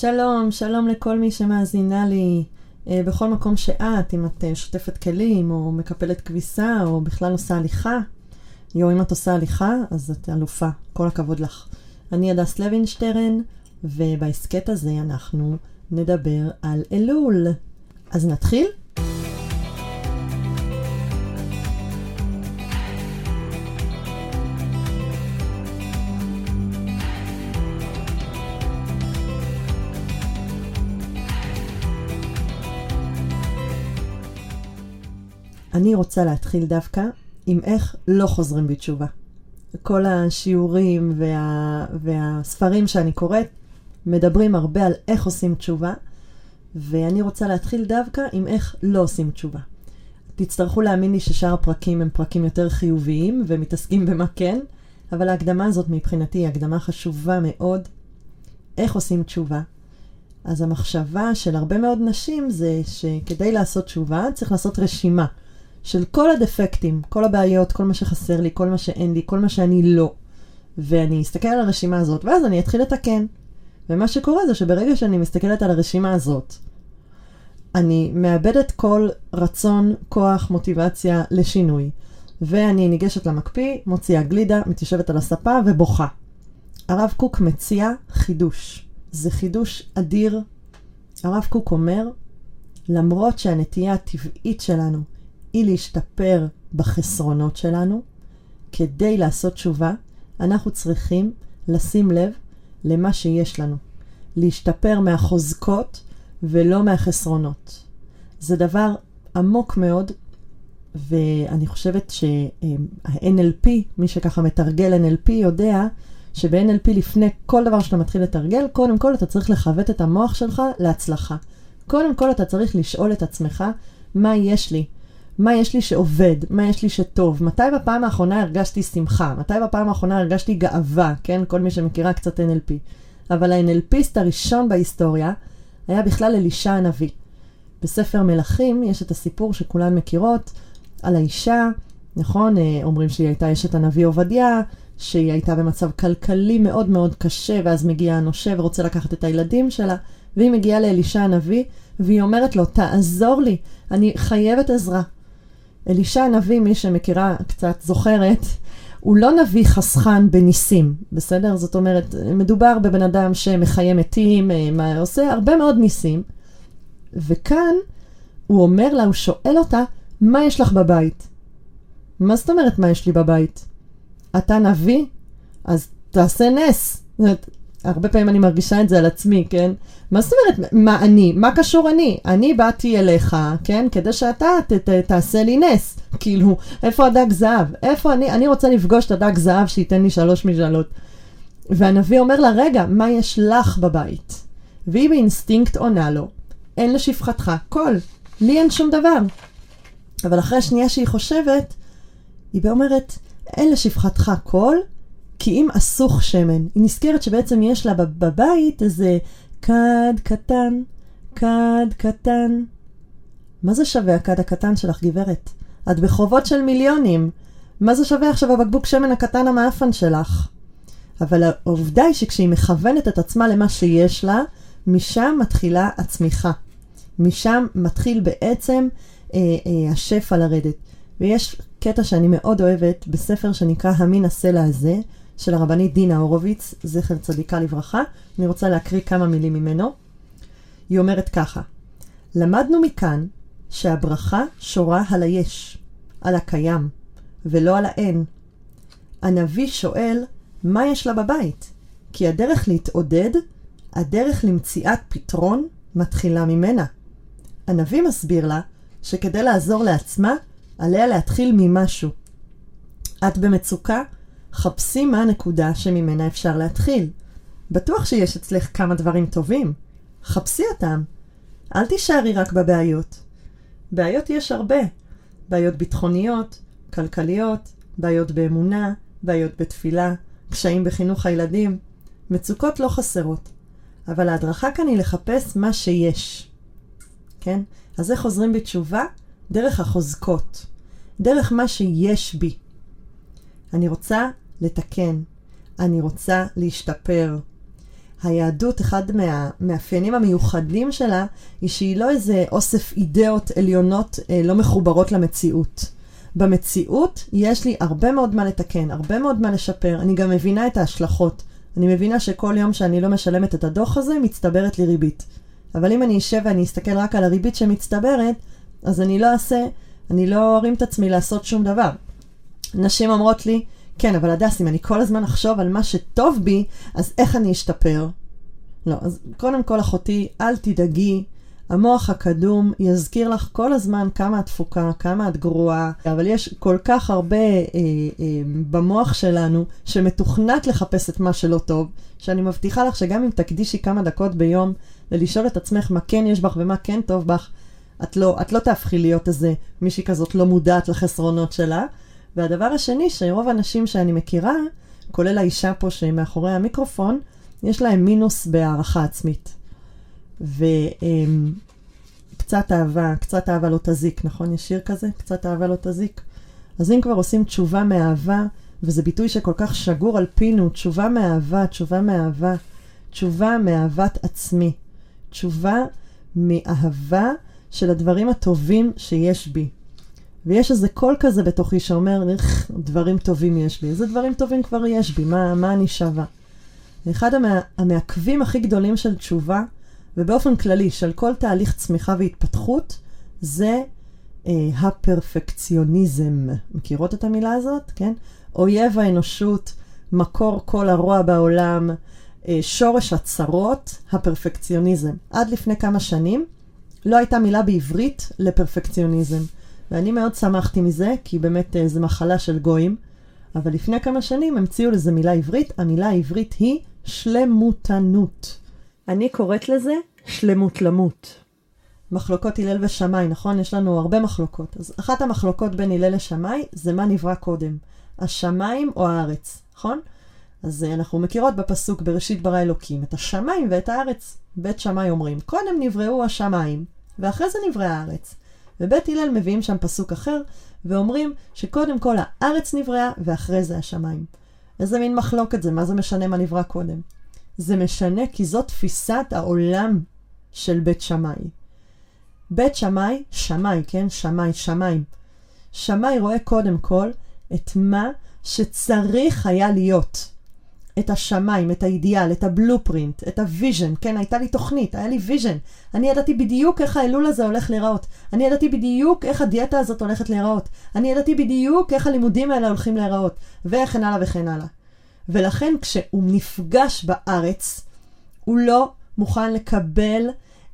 שלום, שלום לכל מי שמאזינה לי אה, בכל מקום שאת, אם את אה, שוטפת כלים, או מקפלת כביסה, או בכלל עושה הליכה. יו, אם את עושה הליכה, אז את אלופה, כל הכבוד לך. אני הדס לוינשטרן, ובהסכת הזה אנחנו נדבר על אלול. אז נתחיל? אני רוצה להתחיל דווקא עם איך לא חוזרים בתשובה. כל השיעורים וה, והספרים שאני קוראת מדברים הרבה על איך עושים תשובה, ואני רוצה להתחיל דווקא עם איך לא עושים תשובה. תצטרכו להאמין לי ששאר הפרקים הם פרקים יותר חיוביים ומתעסקים במה כן, אבל ההקדמה הזאת מבחינתי היא הקדמה חשובה מאוד. איך עושים תשובה? אז המחשבה של הרבה מאוד נשים זה שכדי לעשות תשובה צריך לעשות רשימה. של כל הדפקטים, כל הבעיות, כל מה שחסר לי, כל מה שאין לי, כל מה שאני לא. ואני אסתכל על הרשימה הזאת, ואז אני אתחיל לתקן. ומה שקורה זה שברגע שאני מסתכלת על הרשימה הזאת, אני מאבדת כל רצון, כוח, מוטיבציה לשינוי. ואני ניגשת למקפיא, מוציאה גלידה, מתיישבת על הספה ובוכה. הרב קוק מציע חידוש. זה חידוש אדיר. הרב קוק אומר, למרות שהנטייה הטבעית שלנו היא להשתפר בחסרונות שלנו. כדי לעשות תשובה, אנחנו צריכים לשים לב למה שיש לנו. להשתפר מהחוזקות ולא מהחסרונות. זה דבר עמוק מאוד, ואני חושבת שה-NLP, מי שככה מתרגל NLP יודע שב-NLP לפני כל דבר שאתה מתחיל לתרגל, קודם כל אתה צריך לכוות את המוח שלך להצלחה. קודם כל אתה צריך לשאול את עצמך, מה יש לי? מה יש לי שעובד, מה יש לי שטוב, מתי בפעם האחרונה הרגשתי שמחה, מתי בפעם האחרונה הרגשתי גאווה, כן? כל מי שמכירה קצת NLP. אבל ה-NLPיסט הראשון בהיסטוריה היה בכלל אלישע הנביא. בספר מלכים יש את הסיפור שכולן מכירות על האישה, נכון? אה, אומרים שהיא הייתה אשת הנביא עובדיה, שהיא הייתה במצב כלכלי מאוד מאוד קשה, ואז מגיע הנושה ורוצה לקחת את הילדים שלה, והיא מגיעה לאלישע הנביא, והיא אומרת לו, תעזור לי, אני חייבת עזרה. אלישע הנביא, מי שמכירה קצת זוכרת, הוא לא נביא חסכן בניסים, בסדר? זאת אומרת, מדובר בבן אדם שמחיה מתים, אה, מה, עושה הרבה מאוד ניסים. וכאן הוא אומר לה, הוא שואל אותה, מה יש לך בבית? מה זאת אומרת מה יש לי בבית? אתה נביא? אז תעשה נס. זאת אומרת, הרבה פעמים אני מרגישה את זה על עצמי, כן? מה זאת אומרת, מה אני? מה קשור אני? אני באתי אליך, כן? כדי שאתה ת, ת, תעשה לי נס. כאילו, איפה הדג זהב? איפה אני? אני רוצה לפגוש את הדג זהב שייתן לי שלוש משאלות. והנביא אומר לה, רגע, מה יש לך בבית? והיא באינסטינקט עונה לו, אין לשפחתך כל, לי אין שום דבר. אבל אחרי השנייה שהיא חושבת, היא אומרת, אין לשפחתך כל, כי אם אסוך שמן, היא נזכרת שבעצם יש לה בבית איזה כד קטן, כד קטן. מה זה שווה הכד הקטן שלך, גברת? את בחובות של מיליונים. מה זה שווה עכשיו הבקבוק שמן הקטן המעפן שלך? אבל העובדה היא שכשהיא מכוונת את עצמה למה שיש לה, משם מתחילה הצמיחה. משם מתחיל בעצם אה, אה, השפע לרדת. ויש קטע שאני מאוד אוהבת בספר שנקרא המין הסלע הזה, של הרבנית דינה הורוביץ, זכר צדיקה לברכה. אני רוצה להקריא כמה מילים ממנו. היא אומרת ככה: למדנו מכאן שהברכה שורה על היש, על הקיים, ולא על האין. הנביא שואל, מה יש לה בבית? כי הדרך להתעודד, הדרך למציאת פתרון, מתחילה ממנה. הנביא מסביר לה שכדי לעזור לעצמה, עליה להתחיל ממשהו. את במצוקה? חפשי מה הנקודה שממנה אפשר להתחיל. בטוח שיש אצלך כמה דברים טובים. חפשי אותם. אל תישארי רק בבעיות. בעיות יש הרבה. בעיות ביטחוניות, כלכליות, בעיות באמונה, בעיות בתפילה, קשיים בחינוך הילדים. מצוקות לא חסרות. אבל ההדרכה כאן היא לחפש מה שיש. כן? אז איך חוזרים בתשובה? דרך החוזקות. דרך מה שיש בי. אני רוצה לתקן. אני רוצה להשתפר. היהדות, אחד מהמאפיינים המיוחדים שלה, היא שהיא לא איזה אוסף אידאות עליונות אה, לא מחוברות למציאות. במציאות יש לי הרבה מאוד מה לתקן, הרבה מאוד מה לשפר, אני גם מבינה את ההשלכות. אני מבינה שכל יום שאני לא משלמת את הדוח הזה, מצטברת לי ריבית. אבל אם אני אשב ואני אסתכל רק על הריבית שמצטברת, אז אני לא אעשה, אני לא ארים את עצמי לעשות שום דבר. נשים אומרות לי, כן, אבל הדס, אם אני כל הזמן אחשוב על מה שטוב בי, אז איך אני אשתפר? לא, אז קודם כל, אחותי, אל תדאגי. המוח הקדום יזכיר לך כל הזמן כמה את תפוקה, כמה את גרועה, אבל יש כל כך הרבה אה, אה, במוח שלנו שמתוכנת לחפש את מה שלא טוב, שאני מבטיחה לך שגם אם תקדישי כמה דקות ביום ולשאול את עצמך מה כן יש בך ומה כן טוב בך, את לא, את לא תהפכי להיות איזה מישהי כזאת לא מודעת לחסרונות שלה. והדבר השני, שרוב האנשים שאני מכירה, כולל האישה פה שמאחורי המיקרופון, יש להם מינוס בהערכה עצמית. וקצת אהבה, קצת אהבה לא תזיק, נכון? יש שיר כזה? קצת אהבה לא תזיק. אז אם כבר עושים תשובה מאהבה, וזה ביטוי שכל כך שגור על פינו, תשובה מאהבה, תשובה מאהבה, תשובה מאהבת עצמי. תשובה מאהבה של הדברים הטובים שיש בי. ויש איזה קול כזה בתוכי שאומר, איך דברים טובים יש בי. איזה דברים טובים כבר יש בי, מה, מה אני שווה? אחד המה, המעכבים הכי גדולים של תשובה, ובאופן כללי של כל תהליך צמיחה והתפתחות, זה אה, הפרפקציוניזם. מכירות את המילה הזאת? כן? אויב האנושות, מקור כל הרוע בעולם, אה, שורש הצרות, הפרפקציוניזם. עד לפני כמה שנים לא הייתה מילה בעברית לפרפקציוניזם. ואני מאוד שמחתי מזה, כי באמת אה, זו מחלה של גויים. אבל לפני כמה שנים המציאו לזה מילה עברית, המילה העברית היא שלמותנות. אני קוראת לזה שלמות למות. מחלוקות הלל ושמאי, נכון? יש לנו הרבה מחלוקות. אז אחת המחלוקות בין הלל לשמאי זה מה נברא קודם, השמיים או הארץ, נכון? אז אה, אנחנו מכירות בפסוק בראשית ברא אלוקים את השמיים ואת הארץ. בית שמאי אומרים, קודם נבראו השמיים, ואחרי זה נבראה הארץ. ובית הלל מביאים שם פסוק אחר, ואומרים שקודם כל הארץ נבראה, ואחרי זה השמיים. איזה מין מחלוקת זה? מה זה משנה מה נברא קודם? זה משנה כי זו תפיסת העולם של בית שמאי. בית שמאי, שמאי, כן? שמאי, שמיים. שמאי רואה קודם כל את מה שצריך היה להיות. את השמיים, את האידיאל, את ה blueprint, את ה vision, כן, הייתה לי תוכנית, היה לי vision. אני ידעתי בדיוק איך האלול הזה הולך להיראות. אני ידעתי בדיוק איך הדיאטה הזאת הולכת להיראות. אני ידעתי בדיוק איך הלימודים האלה הולכים להיראות, וכן הלאה וכן הלאה. ולכן כשהוא נפגש בארץ, הוא לא מוכן לקבל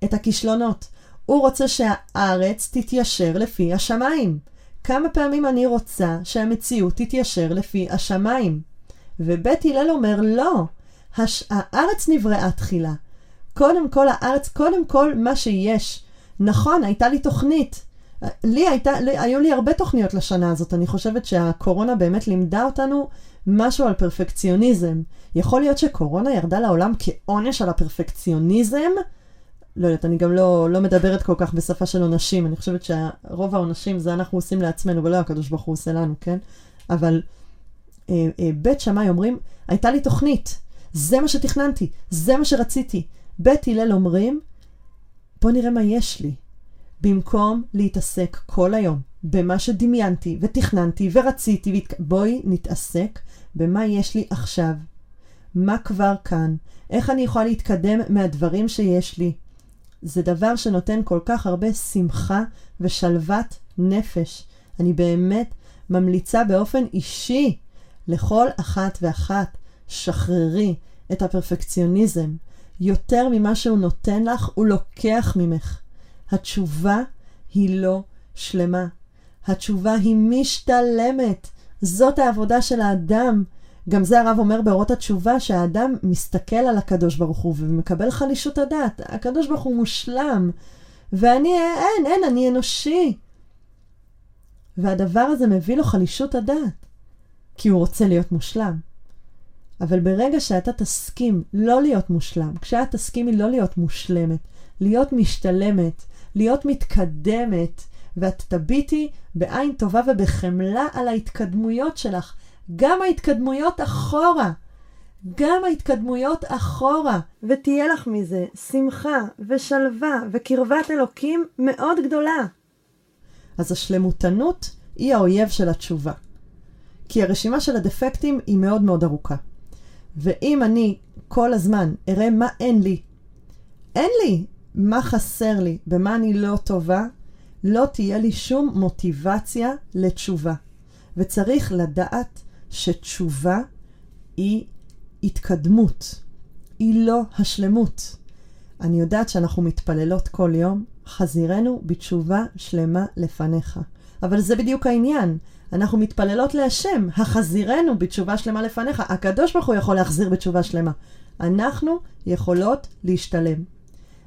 את הכישלונות. הוא רוצה שהארץ תתיישר לפי השמיים. כמה פעמים אני רוצה שהמציאות תתיישר לפי השמיים? ובית הלל אומר, לא, הש... הארץ נבראה תחילה. קודם כל הארץ, קודם כל מה שיש. נכון, הייתה לי תוכנית. לי הייתה, לי, היו לי הרבה תוכניות לשנה הזאת. אני חושבת שהקורונה באמת לימדה אותנו משהו על פרפקציוניזם. יכול להיות שקורונה ירדה לעולם כעונש על הפרפקציוניזם? לא יודעת, אני גם לא, לא מדברת כל כך בשפה של עונשים. אני חושבת שרוב העונשים זה אנחנו עושים לעצמנו ולא הקדוש ברוך הוא עושה לנו, כן? אבל בית שמאי אומרים, הייתה לי תוכנית, זה מה שתכננתי, זה מה שרציתי. בית הלל אומרים, בוא נראה מה יש לי. במקום להתעסק כל היום במה שדמיינתי ותכננתי ורציתי, והת... בואי נתעסק במה יש לי עכשיו. מה כבר כאן? איך אני יכולה להתקדם מהדברים שיש לי? זה דבר שנותן כל כך הרבה שמחה ושלוות נפש. אני באמת ממליצה באופן אישי לכל אחת ואחת, שחררי את הפרפקציוניזם. יותר ממה שהוא נותן לך, הוא לוקח ממך. התשובה היא לא שלמה. התשובה היא משתלמת. זאת העבודה של האדם. גם זה הרב אומר באורות התשובה, שהאדם מסתכל על הקדוש ברוך הוא ומקבל חלישות הדעת. הקדוש ברוך הוא מושלם, ואני, אין, אין, אני אנושי. והדבר הזה מביא לו חלישות הדעת. כי הוא רוצה להיות מושלם. אבל ברגע שאתה תסכים לא להיות מושלם, כשאת תסכימי לא להיות מושלמת, להיות משתלמת, להיות מתקדמת, ואת תביטי בעין טובה ובחמלה על ההתקדמויות שלך, גם ההתקדמויות אחורה, גם ההתקדמויות אחורה, ותהיה לך מזה שמחה ושלווה וקרבת אלוקים מאוד גדולה. אז השלמותנות היא האויב של התשובה. כי הרשימה של הדפקטים היא מאוד מאוד ארוכה. ואם אני כל הזמן אראה מה אין לי, אין לי מה חסר לי, במה אני לא טובה, לא תהיה לי שום מוטיבציה לתשובה. וצריך לדעת שתשובה היא התקדמות, היא לא השלמות. אני יודעת שאנחנו מתפללות כל יום, חזירנו בתשובה שלמה לפניך. אבל זה בדיוק העניין. אנחנו מתפללות להשם, החזירנו בתשובה שלמה לפניך. הקדוש ברוך הוא יכול להחזיר בתשובה שלמה. אנחנו יכולות להשתלם.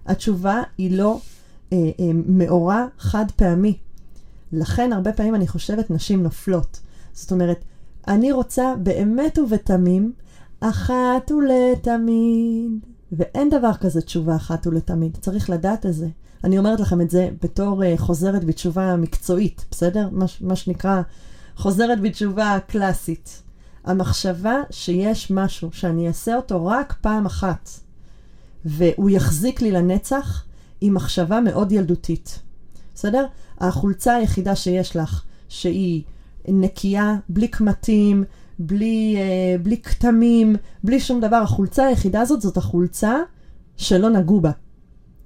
התשובה היא לא אה, אה, מאורע חד פעמי. לכן הרבה פעמים אני חושבת נשים נופלות. זאת אומרת, אני רוצה באמת ובתמים, אחת ולתמיד. ואין דבר כזה תשובה אחת ולתמיד, צריך לדעת את זה. אני אומרת לכם את זה בתור uh, חוזרת בתשובה מקצועית, בסדר? מה, מה שנקרא חוזרת בתשובה קלאסית. המחשבה שיש משהו שאני אעשה אותו רק פעם אחת, והוא יחזיק לי לנצח, היא מחשבה מאוד ילדותית. בסדר? החולצה היחידה שיש לך, שהיא נקייה, בלי קמטים, בלי, uh, בלי כתמים, בלי שום דבר, החולצה היחידה הזאת זאת החולצה שלא נגעו בה.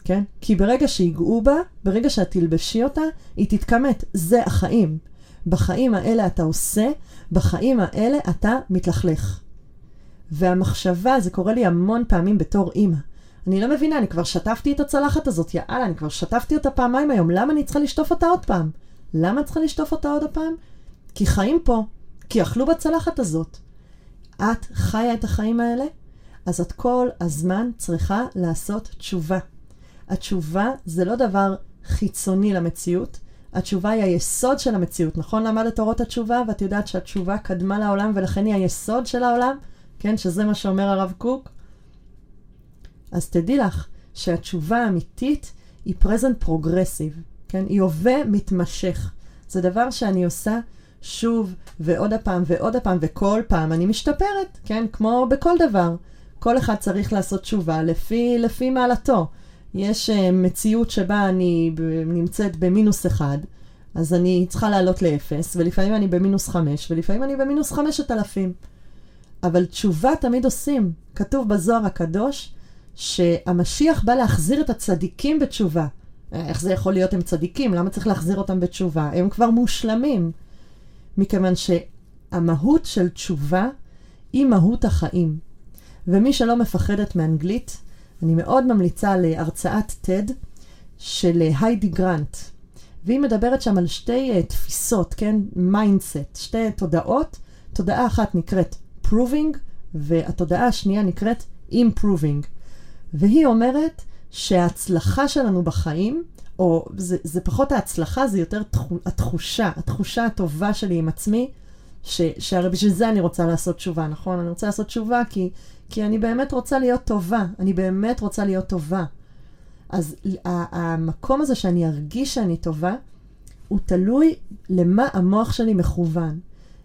כן? כי ברגע שיגעו בה, ברגע שאת תלבשי אותה, היא תתכמת. זה החיים. בחיים האלה אתה עושה, בחיים האלה אתה מתלכלך. והמחשבה, זה קורה לי המון פעמים בתור אימא. אני לא מבינה, אני כבר שטפתי את הצלחת הזאת, יאללה, אני כבר שטפתי אותה פעמיים היום, למה אני צריכה לשטוף אותה עוד פעם? למה צריכה לשטוף אותה עוד פעם? כי חיים פה, כי אכלו בצלחת הזאת. את חיה את החיים האלה, אז את כל הזמן צריכה לעשות תשובה. התשובה זה לא דבר חיצוני למציאות, התשובה היא היסוד של המציאות. נכון למדת אורות התשובה, ואת יודעת שהתשובה קדמה לעולם ולכן היא היסוד של העולם? כן, שזה מה שאומר הרב קוק? אז תדעי לך שהתשובה האמיתית היא present progressive, כן? היא הווה מתמשך. זה דבר שאני עושה שוב ועוד הפעם ועוד הפעם, וכל פעם אני משתפרת, כן? כמו בכל דבר. כל אחד צריך לעשות תשובה לפי, לפי מעלתו. יש uh, מציאות שבה אני נמצאת במינוס אחד, אז אני צריכה לעלות לאפס, ולפעמים אני במינוס חמש, ולפעמים אני במינוס חמשת אלפים. אבל תשובה תמיד עושים. כתוב בזוהר הקדוש שהמשיח בא להחזיר את הצדיקים בתשובה. איך זה יכול להיות הם צדיקים? למה צריך להחזיר אותם בתשובה? הם כבר מושלמים. מכיוון שהמהות של תשובה היא מהות החיים. ומי שלא מפחדת מאנגלית, אני מאוד ממליצה להרצאת TED של היידי גרנט. והיא מדברת שם על שתי אה, תפיסות, כן? mindset, שתי תודעות. תודעה אחת נקראת proving, והתודעה השנייה נקראת improving. והיא אומרת שההצלחה שלנו בחיים, או זה, זה פחות ההצלחה, זה יותר התחושה, התחושה הטובה שלי עם עצמי, ש, שהרי בשביל זה אני רוצה לעשות תשובה, נכון? אני רוצה לעשות תשובה כי כי אני באמת רוצה להיות טובה, אני באמת רוצה להיות טובה. אז המקום הזה שאני ארגיש שאני טובה, הוא תלוי למה המוח שלי מכוון.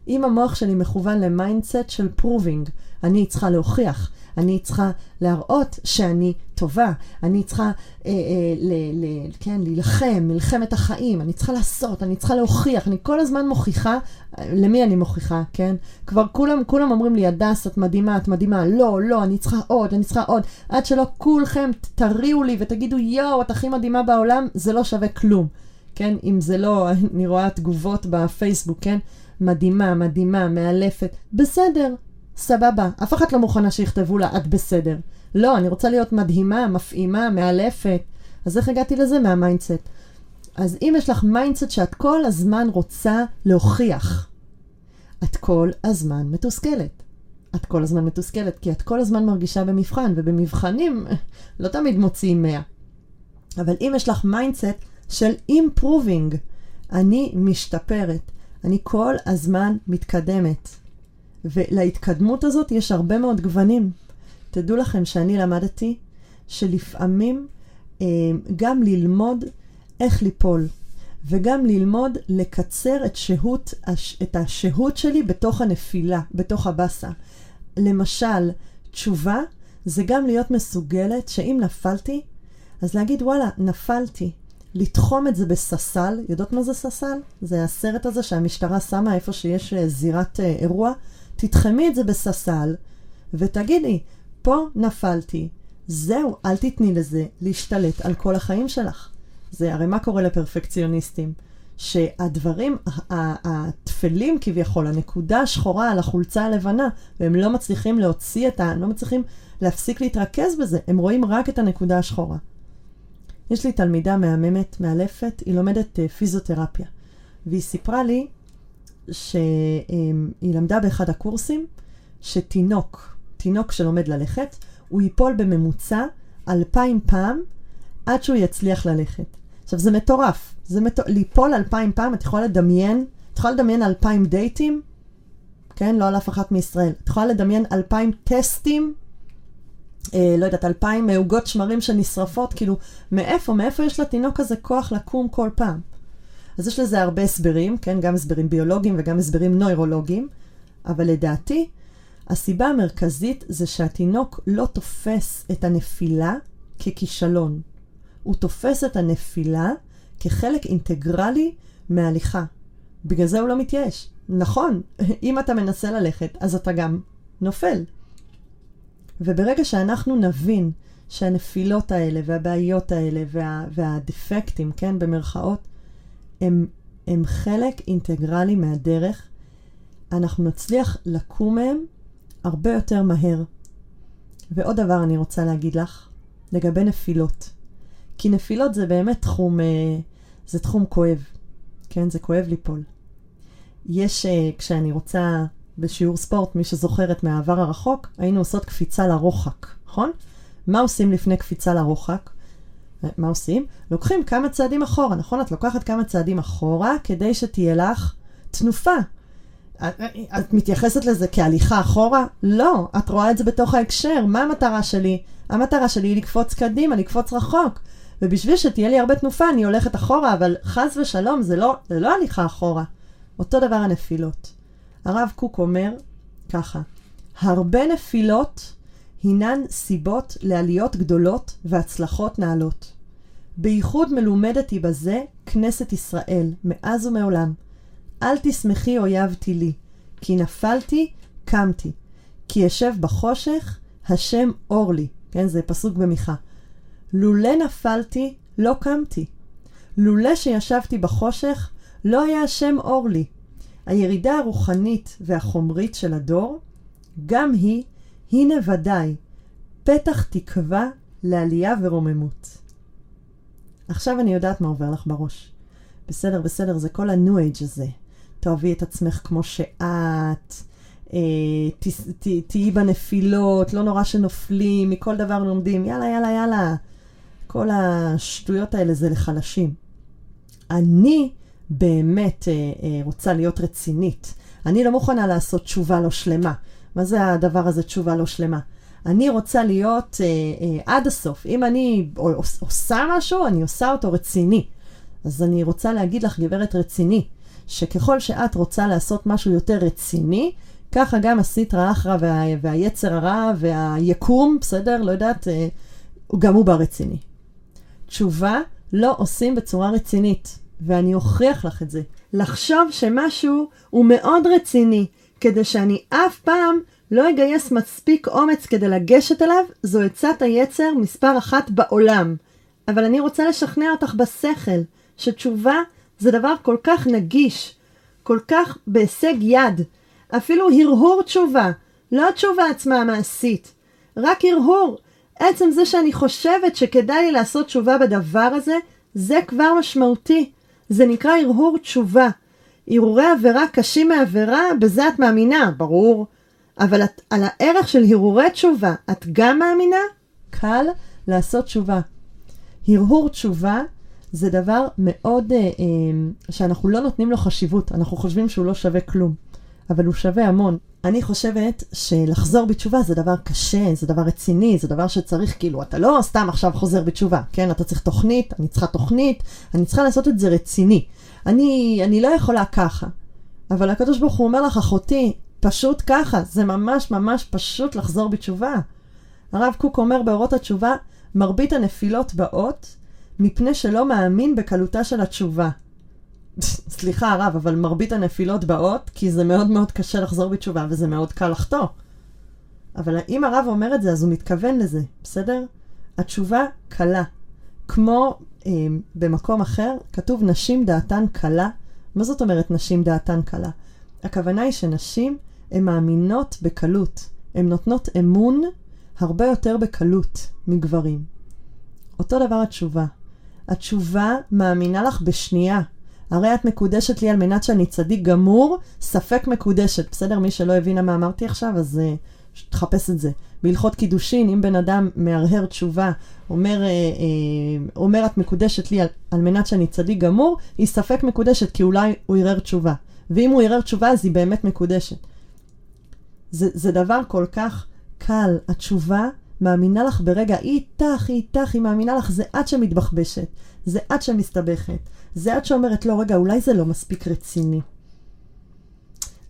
אם המוח שלי מכוון ל mindset של proving, אני צריכה להוכיח, אני צריכה להראות שאני טובה, אני צריכה אה, אה, ל, ל, כן, להילחם, מלחמת החיים, אני צריכה לעשות, אני צריכה להוכיח, אני כל הזמן מוכיחה, למי אני מוכיחה, כן? כבר כולם, כולם אומרים לי, הדס, את מדהימה, את מדהימה, לא, לא, אני צריכה עוד, אני צריכה עוד, עד שלא כולכם תריעו לי ותגידו, יואו, את הכי מדהימה בעולם, זה לא שווה כלום, כן? אם זה לא, אני רואה תגובות בפייסבוק, כן? מדהימה, מדהימה, מאלפת, בסדר, סבבה, אף אחת לא מוכנה שיכתבו לה, את בסדר. לא, אני רוצה להיות מדהימה, מפעימה, מאלפת. אז איך הגעתי לזה? מה mindset. אז אם יש לך mindset שאת כל הזמן רוצה להוכיח, את כל הזמן מתוסכלת. את כל הזמן מתוסכלת, כי את כל הזמן מרגישה במבחן, ובמבחנים לא תמיד מוציאים 100. אבל אם יש לך mindset של improving, אני משתפרת, אני כל הזמן מתקדמת. ולהתקדמות הזאת יש הרבה מאוד גוונים. תדעו לכם שאני למדתי שלפעמים אה, גם ללמוד איך ליפול, וגם ללמוד לקצר את, שהות, את השהות שלי בתוך הנפילה, בתוך הבאסה. למשל, תשובה זה גם להיות מסוגלת שאם נפלתי, אז להגיד וואלה, נפלתי. לתחום את זה בססל, יודעות מה זה ססל? זה הסרט הזה שהמשטרה שמה איפה שיש אה, זירת אה, אירוע. תתחמי את זה בססל ותגידי, פה נפלתי, זהו, אל תתני לזה להשתלט על כל החיים שלך. זה הרי מה קורה לפרפקציוניסטים? שהדברים הטפלים כביכול, הנקודה השחורה על החולצה הלבנה, והם לא מצליחים להוציא את ה... לא מצליחים להפסיק להתרכז בזה, הם רואים רק את הנקודה השחורה. יש לי תלמידה מהממת, מאלפת, היא לומדת uh, פיזיותרפיה, והיא סיפרה לי שהיא למדה באחד הקורסים שתינוק, תינוק שלומד ללכת, הוא ייפול בממוצע אלפיים פעם עד שהוא יצליח ללכת. עכשיו, זה מטורף. זה מטור... ליפול אלפיים פעם, את יכולה לדמיין, את יכולה לדמיין אלפיים דייטים, כן? לא על אף אחת מישראל. את יכולה לדמיין אלפיים טסטים, אה, לא יודעת, אלפיים עוגות שמרים שנשרפות, כאילו, מאיפה, מאיפה יש לתינוק הזה כוח לקום כל פעם? אז יש לזה הרבה הסברים, כן? גם הסברים ביולוגיים וגם הסברים נוירולוגיים, אבל לדעתי, הסיבה המרכזית זה שהתינוק לא תופס את הנפילה ככישלון. הוא תופס את הנפילה כחלק אינטגרלי מההליכה. בגלל זה הוא לא מתייאש. נכון, אם אתה מנסה ללכת, אז אתה גם נופל. וברגע שאנחנו נבין שהנפילות האלה והבעיות האלה וה, והדפקטים, כן, במרכאות, הם, הם חלק אינטגרלי מהדרך, אנחנו נצליח לקום מהם הרבה יותר מהר. ועוד דבר אני רוצה להגיד לך, לגבי נפילות. כי נפילות זה באמת תחום, אה, זה תחום כואב. כן, זה כואב ליפול. יש, אה, כשאני רוצה בשיעור ספורט, מי שזוכרת מהעבר הרחוק, היינו עושות קפיצה לרוחק, נכון? מה עושים לפני קפיצה לרוחק? אה, מה עושים? לוקחים כמה צעדים אחורה, נכון? את לוקחת כמה צעדים אחורה כדי שתהיה לך תנופה. את, את מתייחסת לזה כהליכה אחורה? לא, את רואה את זה בתוך ההקשר. מה המטרה שלי? המטרה שלי היא לקפוץ קדימה, לקפוץ רחוק. ובשביל שתהיה לי הרבה תנופה אני הולכת אחורה, אבל חס ושלום, זה לא, זה לא הליכה אחורה. אותו דבר הנפילות. הרב קוק אומר ככה, הרבה נפילות הינן סיבות לעליות גדולות והצלחות נעלות. בייחוד מלומדת היא בזה כנסת ישראל, מאז ומעולם. אל תשמחי אויבתי לי, כי נפלתי, קמתי. כי אשב בחושך, השם אור לי. כן, זה פסוק במיכה. לולא נפלתי, לא קמתי. לולא שישבתי בחושך, לא היה השם אור לי. הירידה הרוחנית והחומרית של הדור, גם היא, הנה ודאי, פתח תקווה לעלייה ורוממות. עכשיו אני יודעת מה עובר לך בראש. בסדר, בסדר, זה כל ה-new age הזה. תאהבי את עצמך כמו שאת, אה, תהיי בנפילות, לא נורא שנופלים, מכל דבר לומדים, יאללה, יאללה, יאללה. כל השטויות האלה זה לחלשים. אני באמת אה, אה, רוצה להיות רצינית. אני לא מוכנה לעשות תשובה לא שלמה. מה זה הדבר הזה, תשובה לא שלמה? אני רוצה להיות אה, אה, עד הסוף. אם אני עושה משהו, אני עושה אותו רציני. אז אני רוצה להגיד לך, גברת רציני, שככל שאת רוצה לעשות משהו יותר רציני, ככה גם הסיטרא אחרא וה, והיצר הרע והיקום, בסדר? לא יודעת, אה, גם הוא ברציני. תשובה לא עושים בצורה רצינית, ואני אוכיח לך את זה. לחשוב שמשהו הוא מאוד רציני, כדי שאני אף פעם לא אגייס מספיק אומץ כדי לגשת אליו, זו עצת היצר מספר אחת בעולם. אבל אני רוצה לשכנע אותך בשכל, שתשובה זה דבר כל כך נגיש, כל כך בהישג יד, אפילו הרהור תשובה, לא התשובה עצמה המעשית, רק הרהור. עצם זה שאני חושבת שכדאי לי לעשות תשובה בדבר הזה, זה כבר משמעותי. זה נקרא הרהור תשובה. הרהורי עבירה קשים מעבירה, בזה את מאמינה, ברור. אבל את, על הערך של הרהורי תשובה, את גם מאמינה? קל לעשות תשובה. הרהור תשובה זה דבר מאוד, אה, אה, שאנחנו לא נותנים לו חשיבות, אנחנו חושבים שהוא לא שווה כלום, אבל הוא שווה המון. אני חושבת שלחזור בתשובה זה דבר קשה, זה דבר רציני, זה דבר שצריך, כאילו, אתה לא סתם עכשיו חוזר בתשובה, כן? אתה צריך תוכנית, אני צריכה תוכנית, אני צריכה לעשות את זה רציני. אני, אני לא יכולה ככה. אבל הקדוש ברוך הוא אומר לך, אחותי, פשוט ככה, זה ממש ממש פשוט לחזור בתשובה. הרב קוק אומר באורות התשובה, מרבית הנפילות באות מפני שלא מאמין בקלותה של התשובה. סליחה הרב, אבל מרבית הנפילות באות כי זה מאוד מאוד קשה לחזור בתשובה וזה מאוד קל לחטוא. אבל אם הרב אומר את זה, אז הוא מתכוון לזה, בסדר? התשובה קלה. כמו אה, במקום אחר, כתוב נשים דעתן קלה. מה זאת אומרת נשים דעתן קלה? הכוונה היא שנשים הן מאמינות בקלות. הן נותנות אמון הרבה יותר בקלות מגברים. אותו דבר התשובה. התשובה מאמינה לך בשנייה. הרי את מקודשת לי על מנת שאני צדיק גמור, ספק מקודשת. בסדר? מי שלא הבינה מה אמרתי עכשיו, אז uh, תחפש את זה. בהלכות קידושין, אם בן אדם מהרהר תשובה, אומר, אה, אה, אומר את מקודשת לי על, על מנת שאני צדיק גמור, היא ספק מקודשת, כי אולי הוא ערער תשובה. ואם הוא ערער תשובה, אז היא באמת מקודשת. זה, זה דבר כל כך קל. התשובה מאמינה לך ברגע, היא איתך, היא איתך, היא מאמינה לך, זה את שמתבחבשת, זה את שמסתבכת, זה את שאומרת, לא, רגע, אולי זה לא מספיק רציני.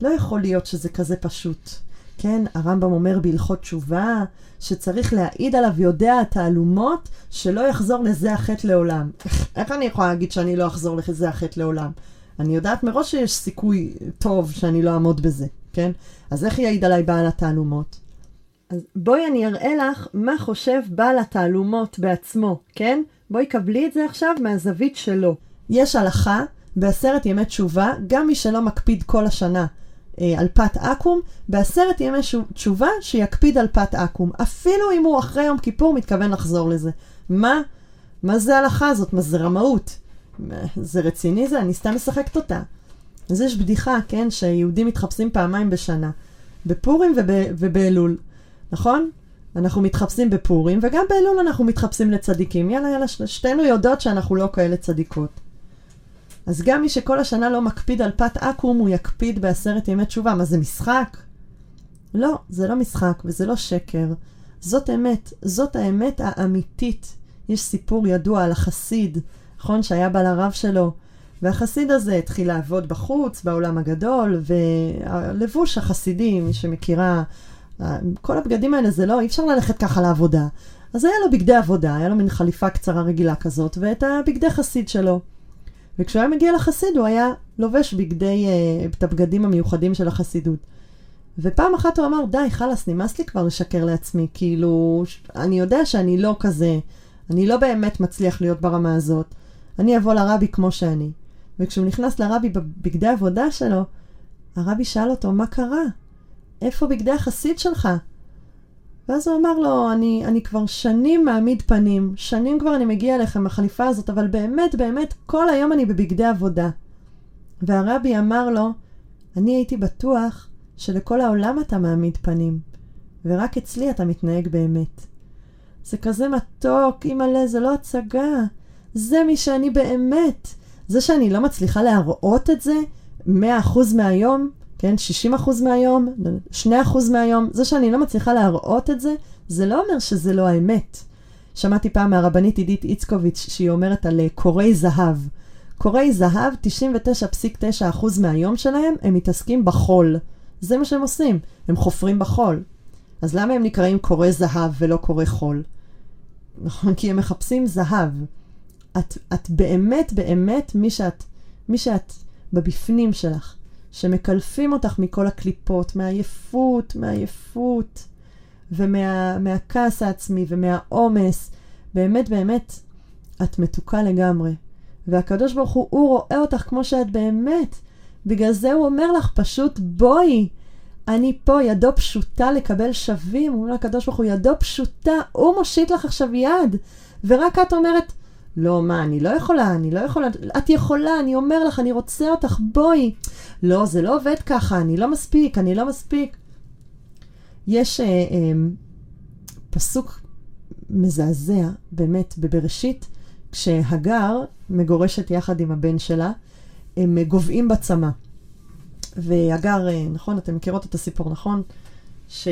לא יכול להיות שזה כזה פשוט. כן, הרמב"ם אומר בהלכות תשובה, שצריך להעיד עליו יודע התעלומות, שלא יחזור לזה החטא לעולם. איך אני יכולה להגיד שאני לא אחזור לזה החטא לעולם? אני יודעת מראש שיש סיכוי טוב שאני לא אעמוד בזה, כן? אז איך יעיד עליי בעל התעלומות? אז בואי אני אראה לך מה חושב בעל התעלומות בעצמו, כן? בואי קבלי את זה עכשיו מהזווית שלו. יש הלכה בעשרת ימי תשובה, גם מי שלא מקפיד כל השנה אה, על פת עכו"ם, בעשרת ימי תשובה שיקפיד על פת עכו"ם. אפילו אם הוא אחרי יום כיפור מתכוון לחזור לזה. מה? מה זה ההלכה הזאת? מה זה רמאות? זה רציני זה? אני סתם משחקת אותה. אז יש בדיחה, כן, שיהודים מתחפשים פעמיים בשנה. בפורים וב, ובאלול. נכון? אנחנו מתחפשים בפורים, וגם באלול אנחנו מתחפשים לצדיקים. יאללה, יאללה, שתינו יודעות שאנחנו לא כאלה צדיקות. אז גם מי שכל השנה לא מקפיד על פת עכו"ם, הוא יקפיד בעשרת ימי תשובה. מה, זה משחק? לא, זה לא משחק וזה לא שקר. זאת אמת, זאת האמת האמיתית. יש סיפור ידוע על החסיד, נכון? שהיה בא לרב שלו, והחסיד הזה התחיל לעבוד בחוץ, בעולם הגדול, והלבוש החסידי, מי שמכירה, כל הבגדים האלה זה לא, אי אפשר ללכת ככה לעבודה. אז היה לו בגדי עבודה, היה לו מין חליפה קצרה רגילה כזאת, ואת הבגדי חסיד שלו. וכשהוא היה מגיע לחסיד הוא היה לובש בגדי, uh, את הבגדים המיוחדים של החסידות. ופעם אחת הוא אמר, די, חלאס, נמאס לי כבר לשקר לעצמי, כאילו, אני יודע שאני לא כזה, אני לא באמת מצליח להיות ברמה הזאת. אני אבוא לרבי כמו שאני. וכשהוא נכנס לרבי בבגדי עבודה שלו, הרבי שאל אותו, מה קרה? איפה בגדי החסיד שלך? ואז הוא אמר לו, אני, אני כבר שנים מעמיד פנים, שנים כבר אני מגיע אליך עם החליפה הזאת, אבל באמת, באמת, כל היום אני בבגדי עבודה. והרבי אמר לו, אני הייתי בטוח שלכל העולם אתה מעמיד פנים, ורק אצלי אתה מתנהג באמת. זה כזה מתוק, אימא'לה, זה לא הצגה. זה מי שאני באמת. זה שאני לא מצליחה להראות את זה 100% מהיום, כן, 60% מהיום, 2% מהיום, זה שאני לא מצליחה להראות את זה, זה לא אומר שזה לא האמת. שמעתי פעם מהרבנית עידית איצקוביץ' שהיא אומרת על אה, קורי זהב. קורי זהב, 99.9% מהיום שלהם הם מתעסקים בחול. זה מה שהם עושים, הם חופרים בחול. אז למה הם נקראים קורי זהב ולא קורי חול? נכון, כי הם מחפשים זהב. את, את באמת באמת מי שאת, מי שאת בבפנים שלך. שמקלפים אותך מכל הקליפות, מהעייפות, מהעייפות, ומהכעס ומה, העצמי ומהעומס. באמת, באמת, את מתוקה לגמרי. והקדוש ברוך הוא, הוא רואה אותך כמו שאת באמת. בגלל זה הוא אומר לך פשוט, בואי, אני פה, ידו פשוטה לקבל שווים. הוא אומר לקדוש ברוך הוא, ידו פשוטה, הוא מושיט לך עכשיו יד. ורק את אומרת, לא, מה, אני לא יכולה, אני לא יכולה, את יכולה, אני אומר לך, אני רוצה אותך, בואי. לא, זה לא עובד ככה, אני לא מספיק, אני לא מספיק. יש אה, אה, פסוק מזעזע, באמת, בבראשית, כשהגר מגורשת יחד עם הבן שלה, הם גוועים בצמא. והגר, אה, נכון, אתם מכירות את הסיפור, נכון? ש...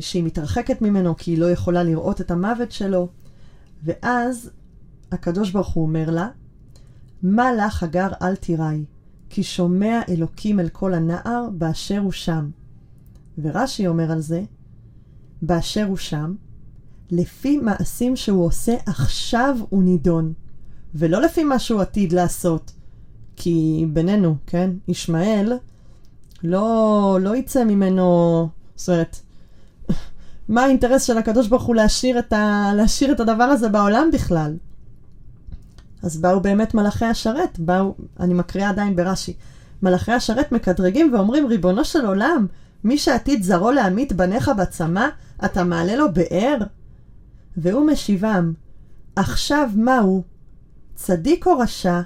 שהיא מתרחקת ממנו כי היא לא יכולה לראות את המוות שלו. ואז הקדוש ברוך הוא אומר לה, מה לך הגר אל תיראי, כי שומע אלוקים אל כל הנער באשר הוא שם. ורש"י אומר על זה, באשר הוא שם, לפי מעשים שהוא עושה עכשיו הוא נידון, ולא לפי מה שהוא עתיד לעשות. כי בינינו, כן, ישמעאל, לא, לא יצא ממנו, זאת אומרת, מה האינטרס של הקדוש ברוך הוא להשאיר את, ה, להשאיר את הדבר הזה בעולם בכלל? אז באו באמת מלאכי השרת, באו, אני מקריאה עדיין ברש"י, מלאכי השרת מקדרגים ואומרים, ריבונו של עולם, מי שעתיד זרעו להמית בניך בצמא, אתה מעלה לו באר? והוא משיבם, עכשיו מהו? צדיק או רשע?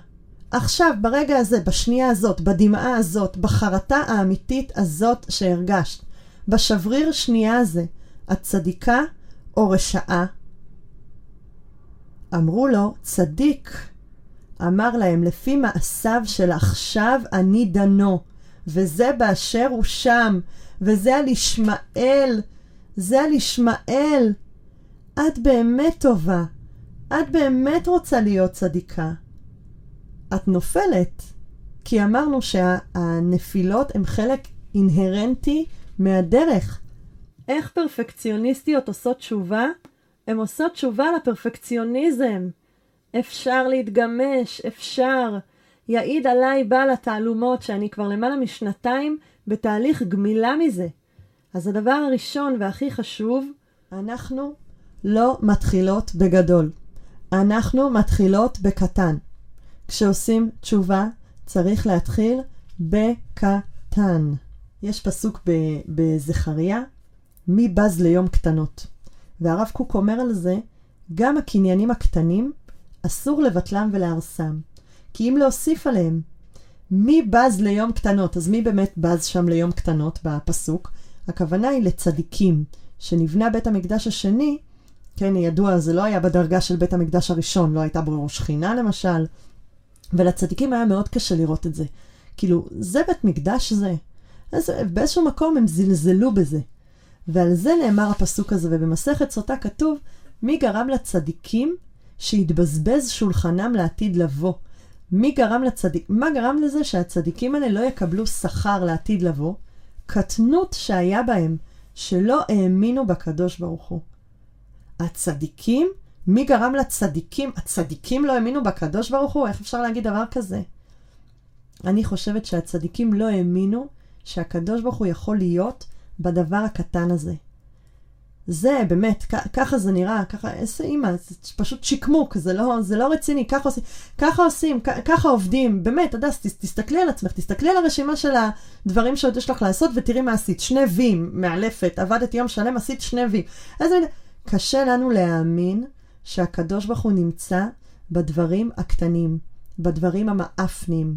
עכשיו, ברגע הזה, בשנייה הזאת, בדמעה הזאת, בחרטה האמיתית הזאת שהרגשת, בשבריר שנייה הזה, את צדיקה או רשעה? אמרו לו, צדיק. אמר להם, לפי מעשיו של עכשיו אני דנו, וזה באשר הוא שם, וזה על ישמעאל, זה על ישמעאל. את באמת טובה, את באמת רוצה להיות צדיקה. את נופלת, כי אמרנו שהנפילות הן חלק אינהרנטי מהדרך. איך פרפקציוניסטיות עושות תשובה? הן עושות תשובה לפרפקציוניזם. אפשר להתגמש, אפשר. יעיד עליי בעל התעלומות שאני כבר למעלה משנתיים בתהליך גמילה מזה. אז הדבר הראשון והכי חשוב, אנחנו לא מתחילות בגדול. אנחנו מתחילות בקטן. כשעושים תשובה, צריך להתחיל בקטן. יש פסוק בזכריה, מי בז ליום קטנות. והרב קוק אומר על זה, גם הקניינים הקטנים, אסור לבטלם ולהרסם. כי אם להוסיף עליהם, מי בז ליום קטנות? אז מי באמת בז שם ליום קטנות בפסוק? הכוונה היא לצדיקים, שנבנה בית המקדש השני, כן, ידוע, זה לא היה בדרגה של בית המקדש הראשון, לא הייתה בו שכינה למשל, ולצדיקים היה מאוד קשה לראות את זה. כאילו, זה בית מקדש זה. אז באיזשהו מקום הם זלזלו בזה. ועל זה נאמר הפסוק הזה, ובמסכת סוטה כתוב, מי גרם לצדיקים שיתבזבז שולחנם לעתיד לבוא? מי גרם לצדיק, מה גרם לזה שהצדיקים האלה לא יקבלו שכר לעתיד לבוא? קטנות שהיה בהם, שלא האמינו בקדוש ברוך הוא. הצדיקים? מי גרם לצדיקים? הצדיקים לא האמינו בקדוש ברוך הוא? איך אפשר להגיד דבר כזה? אני חושבת שהצדיקים לא האמינו שהקדוש ברוך הוא יכול להיות בדבר הקטן הזה. זה באמת, ככה זה נראה, ככה, איזה אימא, זה פשוט שקמוק, זה לא, זה לא רציני, ככה עושים, ככה עושים, ככה עובדים, באמת, הדס, תסתכלי על עצמך, תסתכלי על הרשימה של הדברים שעוד יש לך לעשות ותראי מה עשית, שני וים, מאלפת, עבדת יום שלם, עשית שני וים. איזה מין, קשה לנו להאמין שהקדוש ברוך הוא נמצא בדברים הקטנים, בדברים המאפנים.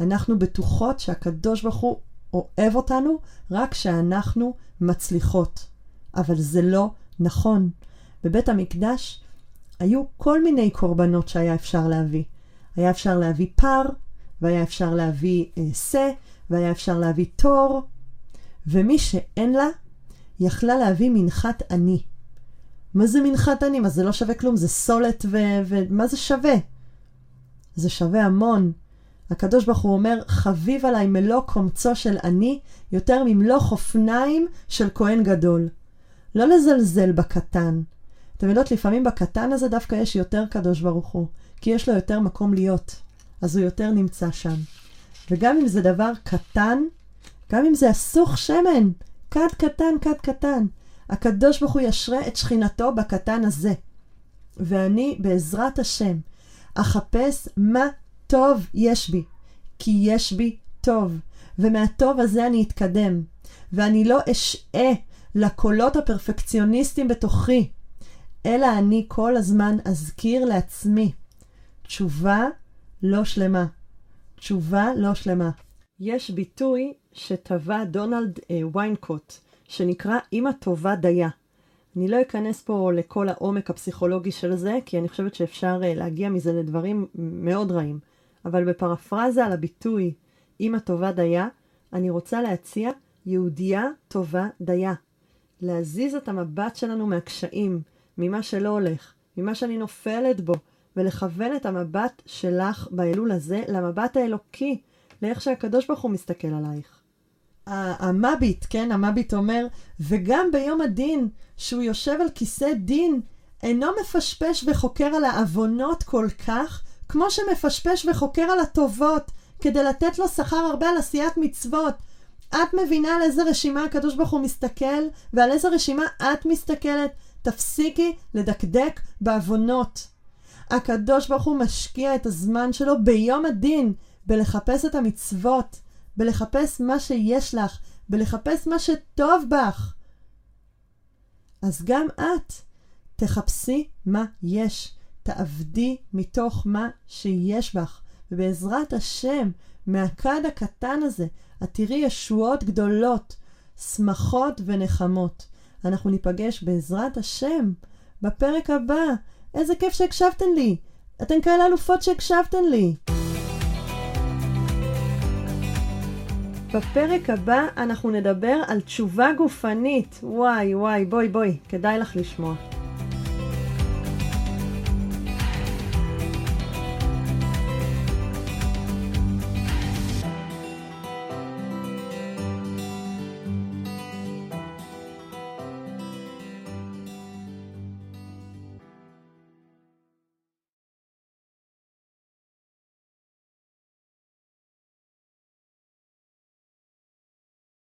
אנחנו בטוחות שהקדוש ברוך הוא אוהב אותנו רק כשאנחנו מצליחות. אבל זה לא נכון. בבית המקדש היו כל מיני קורבנות שהיה אפשר להביא. היה אפשר להביא פר, והיה אפשר להביא אה, שא, והיה אפשר להביא תור, ומי שאין לה, יכלה להביא מנחת עני. מה זה מנחת עני? מה זה לא שווה כלום? זה סולת ו... ומה זה שווה? זה שווה המון. הקדוש ברוך הוא אומר, חביב עליי מלוא קומצו של עני, יותר ממלוא אופניים של כהן גדול. לא לזלזל בקטן. אתם יודעות, לפעמים בקטן הזה דווקא יש יותר קדוש ברוך הוא, כי יש לו יותר מקום להיות, אז הוא יותר נמצא שם. וגם אם זה דבר קטן, גם אם זה אסוך שמן, כד קטן, כד קטן, הקדוש ברוך הוא ישרה את שכינתו בקטן הזה. ואני, בעזרת השם, אחפש מה טוב יש בי, כי יש בי טוב, ומהטוב הזה אני אתקדם, ואני לא אשעה לקולות הפרפקציוניסטיים בתוכי, אלא אני כל הזמן אזכיר לעצמי, תשובה לא שלמה. תשובה לא שלמה. יש ביטוי שטבע דונלד אה, ויינקוט, שנקרא אמא טובה דייה. אני לא אכנס פה לכל העומק הפסיכולוגי של זה, כי אני חושבת שאפשר אה, להגיע מזה לדברים מאוד רעים. אבל בפרפרזה על הביטוי אמא טובה דייה, אני רוצה להציע יהודייה טובה דייה. להזיז את המבט שלנו מהקשיים, ממה שלא הולך, ממה שאני נופלת בו, ולכוון את המבט שלך באלול הזה למבט האלוקי, לאיך שהקדוש ברוך הוא מסתכל עלייך. המביט, כן, המביט אומר, וגם ביום הדין, שהוא יושב על כיסא דין, אינו מפשפש וחוקר על העוונות כל כך, כמו שמפשפש וחוקר על הטובות, כדי לתת לו שכר הרבה על עשיית מצוות. את מבינה על איזה רשימה הקדוש ברוך הוא מסתכל, ועל איזה רשימה את מסתכלת? תפסיקי לדקדק בעוונות. הקדוש ברוך הוא משקיע את הזמן שלו ביום הדין, בלחפש את המצוות, בלחפש מה שיש לך, בלחפש מה שטוב בך. אז גם את, תחפשי מה יש, תעבדי מתוך מה שיש בך, ובעזרת השם, מהכד הקטן הזה, את תראי ישועות גדולות, שמחות ונחמות. אנחנו ניפגש בעזרת השם בפרק הבא. איזה כיף שהקשבתן לי. אתן כאלה אלופות שהקשבתן לי. בפרק הבא אנחנו נדבר על תשובה גופנית. וואי וואי, בואי בואי, כדאי לך לשמוע.